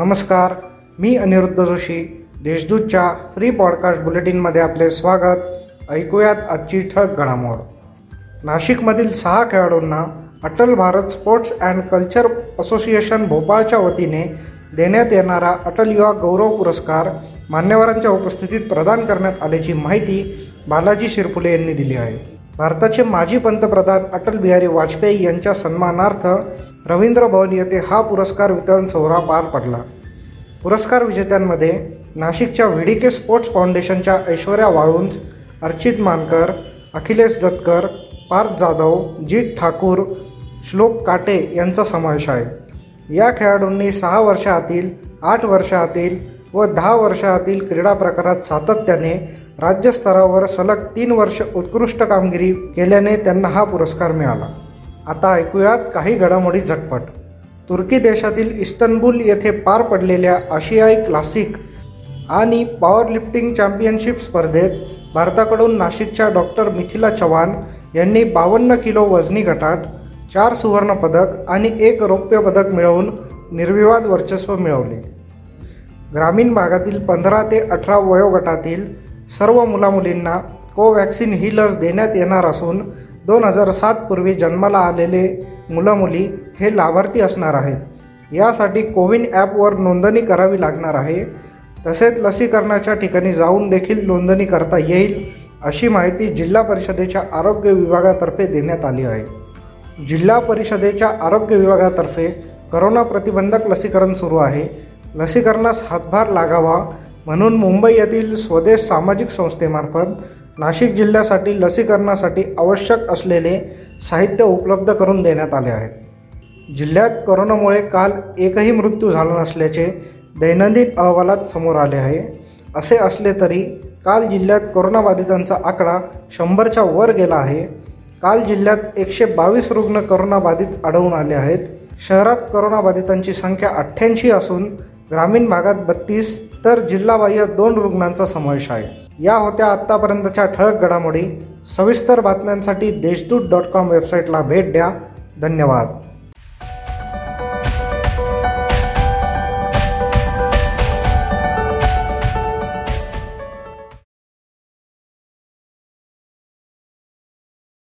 नमस्कार मी अनिरुद्ध जोशी देशदूतच्या फ्री पॉडकास्ट बुलेटिनमध्ये आपले स्वागत. ऐकूयात आजची ठळक घडामोड. नाशिकमधील सहा खेळाडूंना Atal Bharat sports and culture association भोपाळच्या वतीने देण्यात येणारा अटल युवा गौरव पुरस्कार मान्यवरांच्या उपस्थितीत प्रदान करण्यात आल्याची माहिती बालाजी शिरफुले यांनी दिली आहे. भारताचे माजी पंतप्रधान अटल बिहारी वाजपेयी यांच्या सन्मानार्थ रवींद्र भवन येथे हा पुरस्कार वितरण सोहळा पार पडला. पुरस्कार विजेत्यांमध्ये नाशिकच्या व्ही के स्पोर्ट्स फाउंडेशनच्या ऐश्वर्या वाळुंज अर्चित मानकर अखिलेश जतकर पार्थ जाधव जीत ठाकूर श्लोक काटे यांचा समावेश आहे. या खेळाडूंनी सहा वर्षातील आठ वर्षातील व दहा वर्षातील क्रीडा प्रकारात सातत्याने राज्यस्तरावर सलग तीन वर्ष उत्कृष्ट कामगिरी केल्याने त्यांना हा पुरस्कार मिळाला. आता ऐकूयात काही घडामोडी झटपट. तुर्की देशातील इस्तनबुल येथे पार पडलेल्या आशियाई क्लासिक आणि पॉवरलिफ्टिंग चॅम्पियनशिप स्पर्धेत भारताकडून नाशिकच्या डॉक्टर मिथिला चव्हाण यांनी बावन्न किलो वजनी गटात चार सुवर्णपदक आणि एक रौप्य पदक मिळवून निर्विवाद वर्चस्व मिळवले. ग्रामीण भागातील पंधरा ते अठरा वयोगटातील सर्व मुलामुलींना कोव्हॅक्सिन ही लस देण्यात येणार असून दोन हजार सात पूर्वी जन्माला आलेले मुलं मुली हे लाभार्थी असणार आहेत यासाठी कोविन ॲपवर नोंदणी करावी लागणार आहे. तसेच लसीकरणाच्या ठिकाणी जाऊन देखील नोंदणी करता येईल अशी माहिती जिल्हा परिषदेच्या आरोग्य विभागातर्फे देण्यात आली आहे. जिल्हा परिषदेच्या आरोग्य विभागातर्फे करोना प्रतिबंधक लसीकरण सुरू आहे. लसीकरणास हातभार लागावा म्हणून मुंबई येथील स्वदेश सामाजिक संस्थेमार्फत नाशिक जिल्ह्यासाठी लसीकरणासाठी आवश्यक असलेले साहित्य उपलब्ध करून देण्यात आले आहेत. जिल्ह्यात करोनामुळे काल एकही मृत्यू झाला नसल्याचे दैनंदिन अहवालात समोर आले आहे. असे असले तरी काल जिल्ह्यात कोरोनाबाधितांचा आकडा शंभरच्या वर गेला आहे. काल जिल्ह्यात एकशे बावीस रुग्ण करोनाबाधित आढळून आले आहेत. शहरात करोनाबाधितांची संख्या अठ्ठ्याऐंशी असून ग्रामीण भागात बत्तीस तर जिल्हाबाह्य दोन रुग्णांचा समावेश आहे. या होत्या आत्तापर्यंतच्या ठळक घडामोडी. सविस्तर बातम्यांसाठी देशदूत डॉट कॉम वेबसाईटला भेट द्या. धन्यवाद.